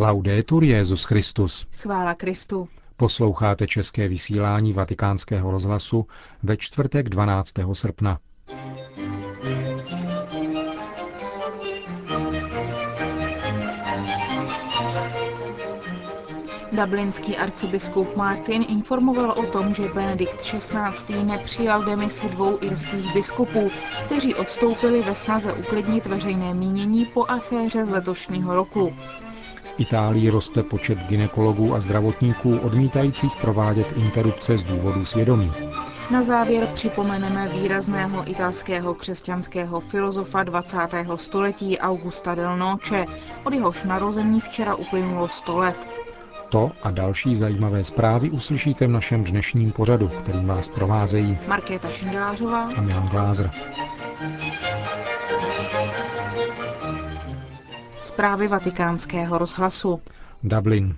Laudetur Jezus Christus. Chvála Kristu. Posloucháte české vysílání Vatikánského rozhlasu ve čtvrtek 12. srpna. Dublinský arcibiskup Martin informoval o tom, že Benedikt XVI. nepřijal demisi dvou irských biskupů, kteří odstoupili ve snaze uklidnit veřejné mínění po aféře z letošního roku. Itálii roste počet ginekologů a zdravotníků odmítajících provádět interrupce z důvodu svědomí. Na závěr připomeneme výrazného italského křesťanského filozofa 20. století Augusta del Noce. Od jehož narození včera uplynulo 100 let. To a další zajímavé zprávy uslyšíte v našem dnešním pořadu, kterým vás provázejí Markéta Šindelářová a Milan Glázer. Zprávy vatikánského rozhlasu. Dublin.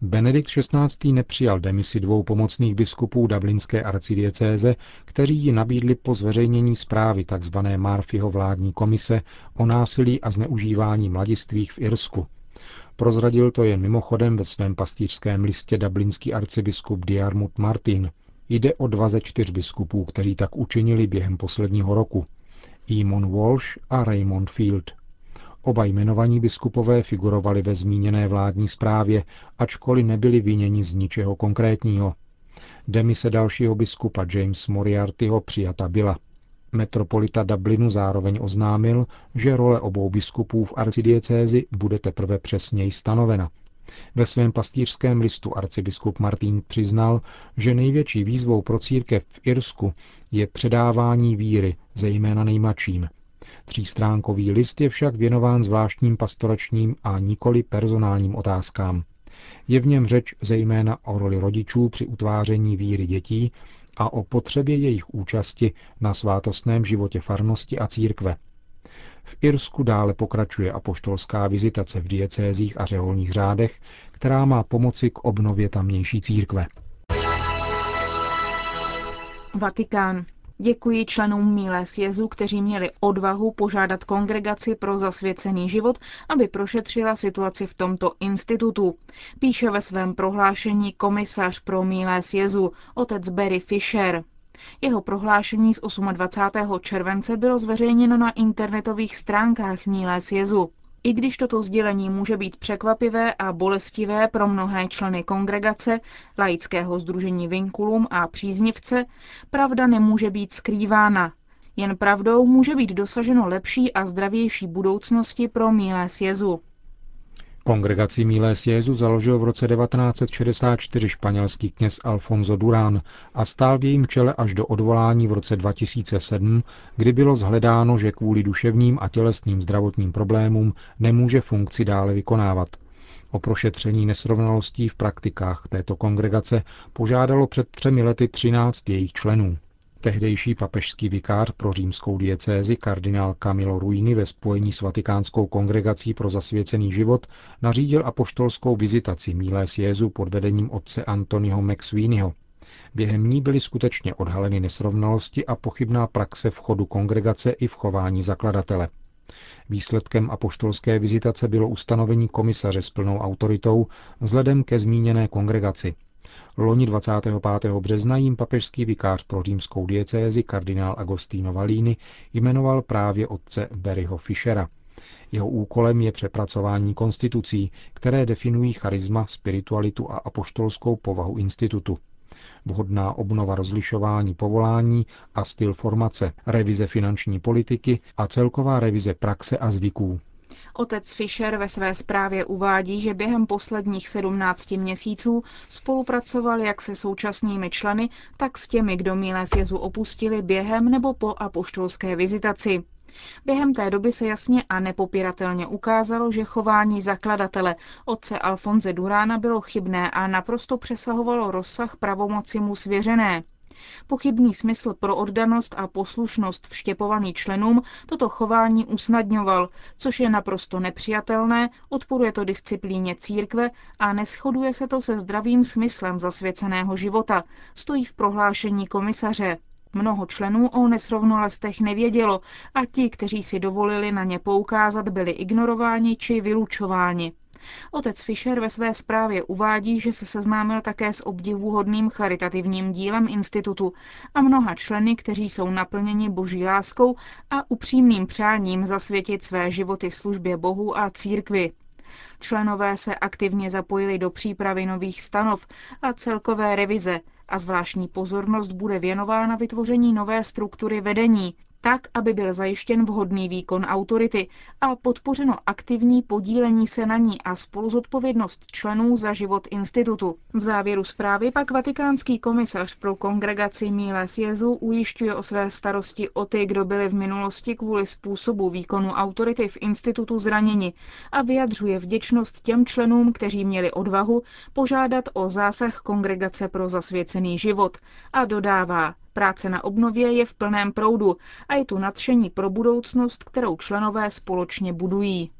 Benedikt XVI. nepřijal demisi dvou pomocných biskupů dublinské arcidiecéze, kteří ji nabídli po zveřejnění zprávy tzv. Marfyho vládní komise o násilí a zneužívání mladistvých v Irsku. Prozradil to jen mimochodem ve svém pastýřském listě dublinský arcibiskup Diarmut Martin. Jde o dva ze čtyř biskupů, kteří tak učinili během posledního roku. Eamon Walsh a Raymond Field. Oba jmenovaní biskupové figurovali ve zmíněné vládní zprávě, ačkoliv nebyli viněni z ničeho konkrétního. Demise dalšího biskupa James Moriartyho přijata byla. Metropolita Dublinu zároveň oznámil, že role obou biskupů v arcidiecézi bude teprve přesněji stanovena. Ve svém pastýřském listu arcibiskup Martin přiznal, že největší výzvou pro církev v Irsku je předávání víry, zejména nejmladším. Třístránkový list je však věnován zvláštním pastoračním a nikoli personálním otázkám. Je v něm řeč zejména o roli rodičů při utváření víry dětí a o potřebě jejich účasti na svátostném životě farnosti a církve. V Irsku dále pokračuje apoštolská vizitace v diecézích a řeholních řádech, která má pomoci k obnově tamnější církve. Vatikán. Děkuji členům Mílé sjezu, kteří měli odvahu požádat kongregaci pro zasvěcený život, aby prošetřila situaci v tomto institutu. Píše ve svém prohlášení komisař pro Mílé sjezu, otec Barry Fisher. Jeho prohlášení z 28. července bylo zveřejněno na internetových stránkách Mílé sjezu. I když toto sdělení může být překvapivé a bolestivé pro mnohé členy kongregace, laického združení Vinkulum a příznivce, pravda nemůže být skrývána. Jen pravdou může být dosaženo lepší a zdravější budoucnosti pro mílé sjezu. Kongregaci Mílé Jezu založil v roce 1964 španělský kněz Alfonso Durán a stál v jejím čele až do odvolání v roce 2007, kdy bylo zhledáno, že kvůli duševním a tělesným zdravotním problémům nemůže funkci dále vykonávat. O prošetření nesrovnalostí v praktikách této kongregace požádalo před třemi lety 13 jejich členů. Tehdejší papežský vikář pro římskou diecézi kardinál Camilo Ruini ve spojení s Vatikánskou kongregací pro zasvěcený život nařídil apoštolskou vizitaci Mílé Jezu pod vedením otce Antoniho McSweeneyho. Během ní byly skutečně odhaleny nesrovnalosti a pochybná praxe v chodu kongregace i v chování zakladatele. Výsledkem apoštolské vizitace bylo ustanovení komisaře s plnou autoritou vzhledem ke zmíněné kongregaci – Loni 25. března jim papežský vikář pro římskou diecézi kardinál Agostino Valini jmenoval právě otce Berryho Fischera. Jeho úkolem je přepracování konstitucí, které definují charisma, spiritualitu a apoštolskou povahu institutu. Vhodná obnova rozlišování povolání a styl formace, revize finanční politiky a celková revize praxe a zvyků. Otec Fischer ve své zprávě uvádí, že během posledních 17 měsíců spolupracoval jak se současnými členy, tak s těmi, kdo Mílé sjezu opustili během nebo po apoštolské vizitaci. Během té doby se jasně a nepopiratelně ukázalo, že chování zakladatele otce Alfonze Durána bylo chybné a naprosto přesahovalo rozsah pravomoci mu svěřené. Pochybný smysl pro oddanost a poslušnost vštěpovaný členům toto chování usnadňoval, což je naprosto nepřijatelné, odporuje to disciplíně církve a neschoduje se to se zdravým smyslem zasvěceného života, stojí v prohlášení komisaře. Mnoho členů o nesrovnalostech nevědělo a ti, kteří si dovolili na ně poukázat, byli ignorováni či vylučováni. Otec Fischer ve své zprávě uvádí, že se seznámil také s obdivuhodným charitativním dílem institutu a mnoha členy, kteří jsou naplněni boží láskou a upřímným přáním zasvětit své životy službě Bohu a církvi. Členové se aktivně zapojili do přípravy nových stanov a celkové revize a zvláštní pozornost bude věnována vytvoření nové struktury vedení, tak, aby byl zajištěn vhodný výkon autority a podpořeno aktivní podílení se na ní a spoluzodpovědnost členů za život institutu. V závěru zprávy pak vatikánský komisař pro kongregaci Miles Jezu ujišťuje o své starosti o ty, kdo byli v minulosti kvůli způsobu výkonu autority v institutu zraněni a vyjadřuje vděčnost těm členům, kteří měli odvahu požádat o zásah kongregace pro zasvěcený život a dodává, Práce na obnově je v plném proudu a je tu nadšení pro budoucnost, kterou členové společně budují.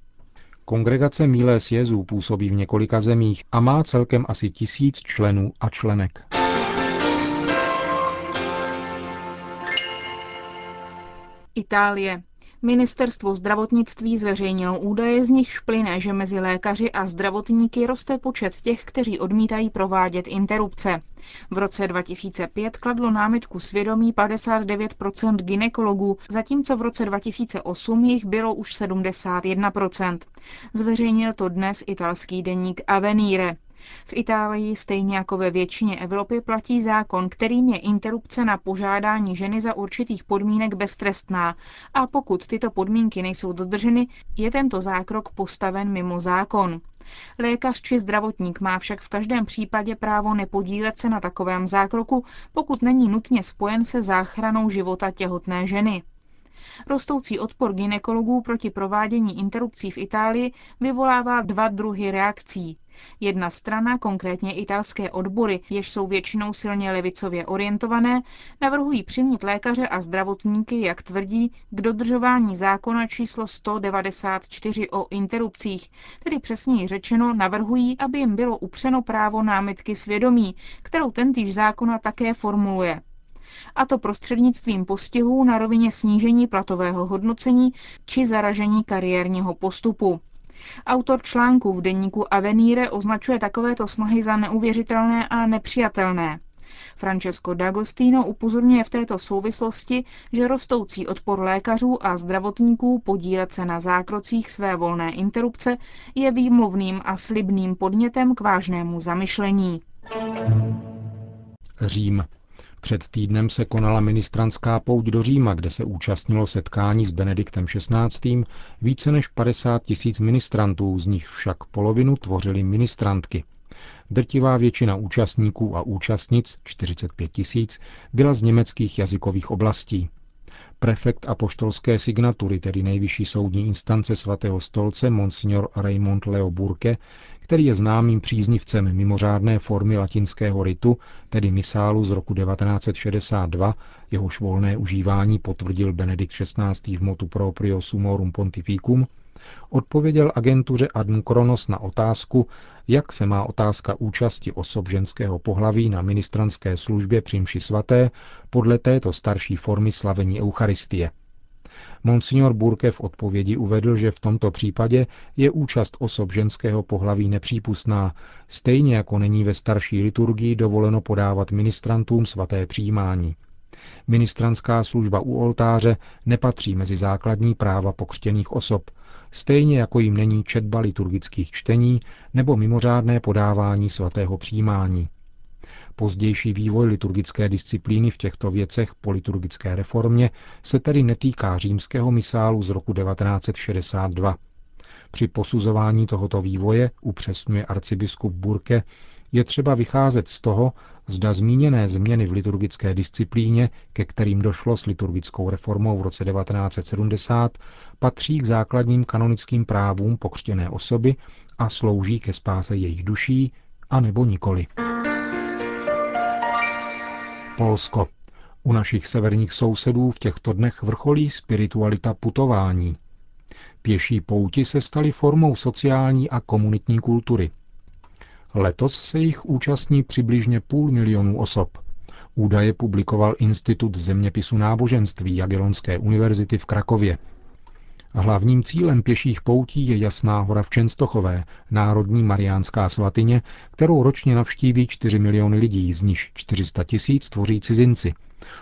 Kongregace Miles Jezů působí v několika zemích a má celkem asi tisíc členů a členek. Itálie. Ministerstvo zdravotnictví zveřejnilo údaje, z nichž plyne, že mezi lékaři a zdravotníky roste počet těch, kteří odmítají provádět interrupce. V roce 2005 kladlo námitku svědomí 59% ginekologů, zatímco v roce 2008 jich bylo už 71% Zveřejnil to dnes italský deník Avenire. V Itálii stejně jako ve většině Evropy platí zákon, kterým je interrupce na požádání ženy za určitých podmínek beztrestná a pokud tyto podmínky nejsou dodrženy, je tento zákrok postaven mimo zákon. Lékař či zdravotník má však v každém případě právo nepodílet se na takovém zákroku, pokud není nutně spojen se záchranou života těhotné ženy. Rostoucí odpor ginekologů proti provádění interrupcí v Itálii vyvolává dva druhy reakcí. Jedna strana, konkrétně italské odbory, jež jsou většinou silně levicově orientované, navrhují přimět lékaře a zdravotníky, jak tvrdí, k dodržování zákona číslo 194 o interrupcích, tedy přesněji řečeno navrhují, aby jim bylo upřeno právo námitky svědomí, kterou tentýž zákona také formuluje a to prostřednictvím postihů na rovině snížení platového hodnocení či zaražení kariérního postupu. Autor článku v deníku Avenire označuje takovéto snahy za neuvěřitelné a nepřijatelné. Francesco D'Agostino upozorňuje v této souvislosti, že rostoucí odpor lékařů a zdravotníků podílet se na zákrocích své volné interrupce je výmluvným a slibným podnětem k vážnému zamyšlení. Řím. Před týdnem se konala ministranská pouť do Říma, kde se účastnilo setkání s Benediktem XVI. více než 50 tisíc ministrantů, z nich však polovinu tvořili ministrantky. Drtivá většina účastníků a účastnic, 45 tisíc, byla z německých jazykových oblastí. Prefekt apoštolské signatury, tedy nejvyšší soudní instance svatého stolce, monsignor Raymond Leo Burke, který je známým příznivcem mimořádné formy latinského ritu, tedy misálu z roku 1962, jehož volné užívání potvrdil Benedikt XVI. v motu proprio sumorum pontificum, odpověděl agentuře Adn Kronos na otázku, jak se má otázka účasti osob ženského pohlaví na ministranské službě při mši svaté podle této starší formy slavení Eucharistie. Monsignor Burke v odpovědi uvedl, že v tomto případě je účast osob ženského pohlaví nepřípustná, stejně jako není ve starší liturgii dovoleno podávat ministrantům svaté přijímání. Ministranská služba u oltáře nepatří mezi základní práva pokřtěných osob, stejně jako jim není četba liturgických čtení nebo mimořádné podávání svatého přijímání. Pozdější vývoj liturgické disciplíny v těchto věcech po liturgické reformě se tedy netýká římského misálu z roku 1962. Při posuzování tohoto vývoje, upřesňuje arcibiskup Burke, je třeba vycházet z toho, zda zmíněné změny v liturgické disciplíně, ke kterým došlo s liturgickou reformou v roce 1970, patří k základním kanonickým právům pokřtěné osoby a slouží ke spáse jejich duší, anebo nikoli. Polsko. U našich severních sousedů v těchto dnech vrcholí spiritualita putování. Pěší pouti se staly formou sociální a komunitní kultury. Letos se jich účastní přibližně půl milionu osob. Údaje publikoval Institut zeměpisu náboženství Jagiellonské univerzity v Krakově. Hlavním cílem pěších poutí je Jasná hora v Čenstochové, národní mariánská svatyně, kterou ročně navštíví 4 miliony lidí, z nich 400 tisíc tvoří cizinci.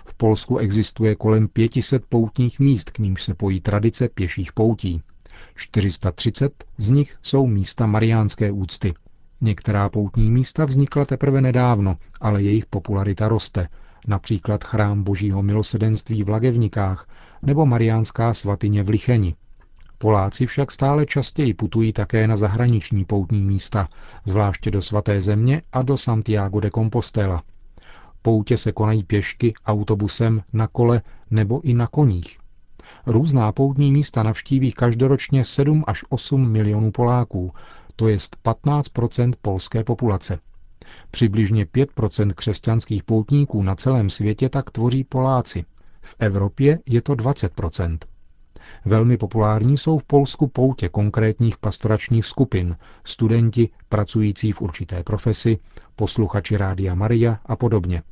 V Polsku existuje kolem 500 poutních míst, k nímž se pojí tradice pěších poutí. 430 z nich jsou místa mariánské úcty. Některá poutní místa vznikla teprve nedávno, ale jejich popularita roste, například chrám Božího milosedenství v Lagevnikách nebo Mariánská svatyně v Licheni. Poláci však stále častěji putují také na zahraniční poutní místa, zvláště do svaté země a do Santiago de Compostela. Poutě se konají pěšky, autobusem, na kole nebo i na koních. Různá poutní místa navštíví každoročně 7 až 8 milionů Poláků, to jest 15% polské populace. Přibližně 5% křesťanských poutníků na celém světě tak tvoří Poláci. V Evropě je to 20% Velmi populární jsou v Polsku poutě konkrétních pastoračních skupin, studenti pracující v určité profesi, posluchači Rádia Maria a podobně.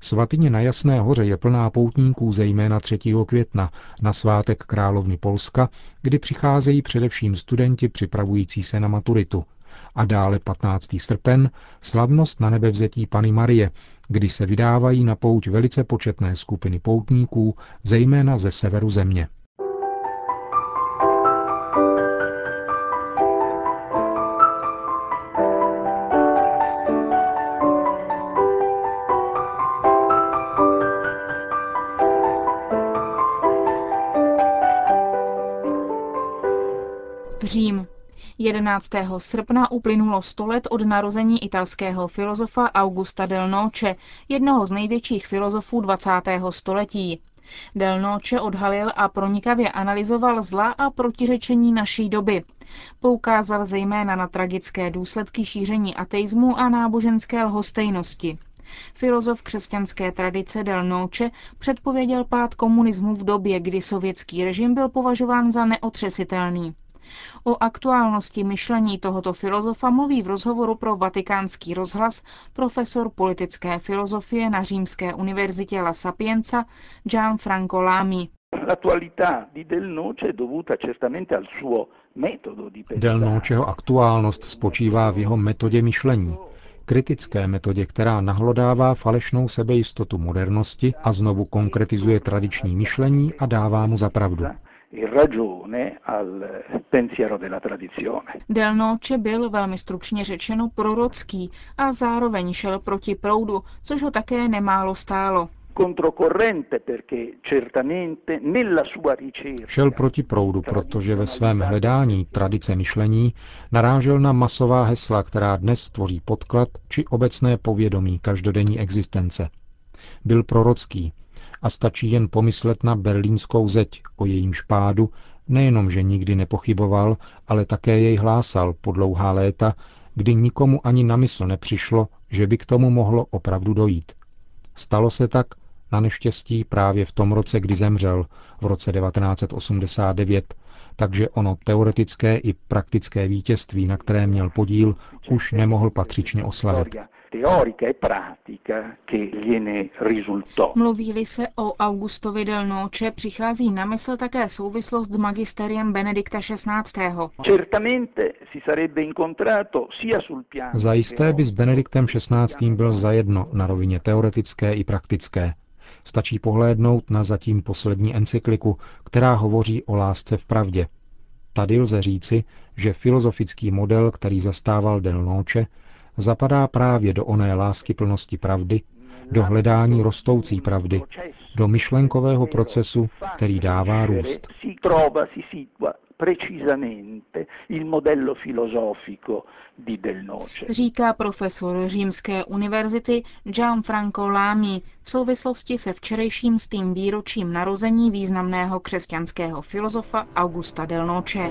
Svatyně na Jasné hoře je plná poutníků zejména 3. května na svátek královny Polska, kdy přicházejí především studenti připravující se na maturitu. A dále 15. srpen, slavnost na nebevzetí Pany Marie, kdy se vydávají na pouť velice početné skupiny poutníků, zejména ze severu země. 11. srpna uplynulo 100 let od narození italského filozofa Augusta del Noce, jednoho z největších filozofů 20. století. Del Noce odhalil a pronikavě analyzoval zla a protiřečení naší doby. Poukázal zejména na tragické důsledky šíření ateismu a náboženské lhostejnosti. Filozof křesťanské tradice Del Noce předpověděl pád komunismu v době, kdy sovětský režim byl považován za neotřesitelný. O aktuálnosti myšlení tohoto filozofa mluví v rozhovoru pro vatikánský rozhlas profesor politické filozofie na Římské univerzitě La Sapienza Gianfranco Lamy. Del Noceho aktuálnost spočívá v jeho metodě myšlení, kritické metodě, která nahlodává falešnou sebejistotu modernosti a znovu konkretizuje tradiční myšlení a dává mu za pravdu ragione al pensiero della tradizione. Del Noce byl velmi stručně řečeno prorocký a zároveň šel proti proudu, což ho také nemálo stálo. Šel proti proudu, protože ve svém hledání tradice myšlení narážel na masová hesla, která dnes tvoří podklad či obecné povědomí každodenní existence. Byl prorocký, a stačí jen pomyslet na berlínskou zeď, o jejím špádu, nejenom, že nikdy nepochyboval, ale také jej hlásal po dlouhá léta, kdy nikomu ani na mysl nepřišlo, že by k tomu mohlo opravdu dojít. Stalo se tak na neštěstí právě v tom roce, kdy zemřel, v roce 1989, takže ono teoretické i praktické vítězství, na které měl podíl, už nemohl patřičně oslavit teorica e pratica che gliene risultò. Mluví se o Augustovi del Noce, přichází na mysl také souvislost s magisteriem Benedikta XVI. Zajisté by s Benediktem XVI. byl zajedno na rovině teoretické i praktické. Stačí pohlédnout na zatím poslední encykliku, která hovoří o lásce v pravdě. Tady lze říci, že filozofický model, který zastával Del Noce, zapadá právě do oné lásky plnosti pravdy, do hledání rostoucí pravdy, do myšlenkového procesu, který dává růst. Říká profesor Římské univerzity Gianfranco Lamy v souvislosti se včerejším s tím výročím narození významného křesťanského filozofa Augusta del Noce.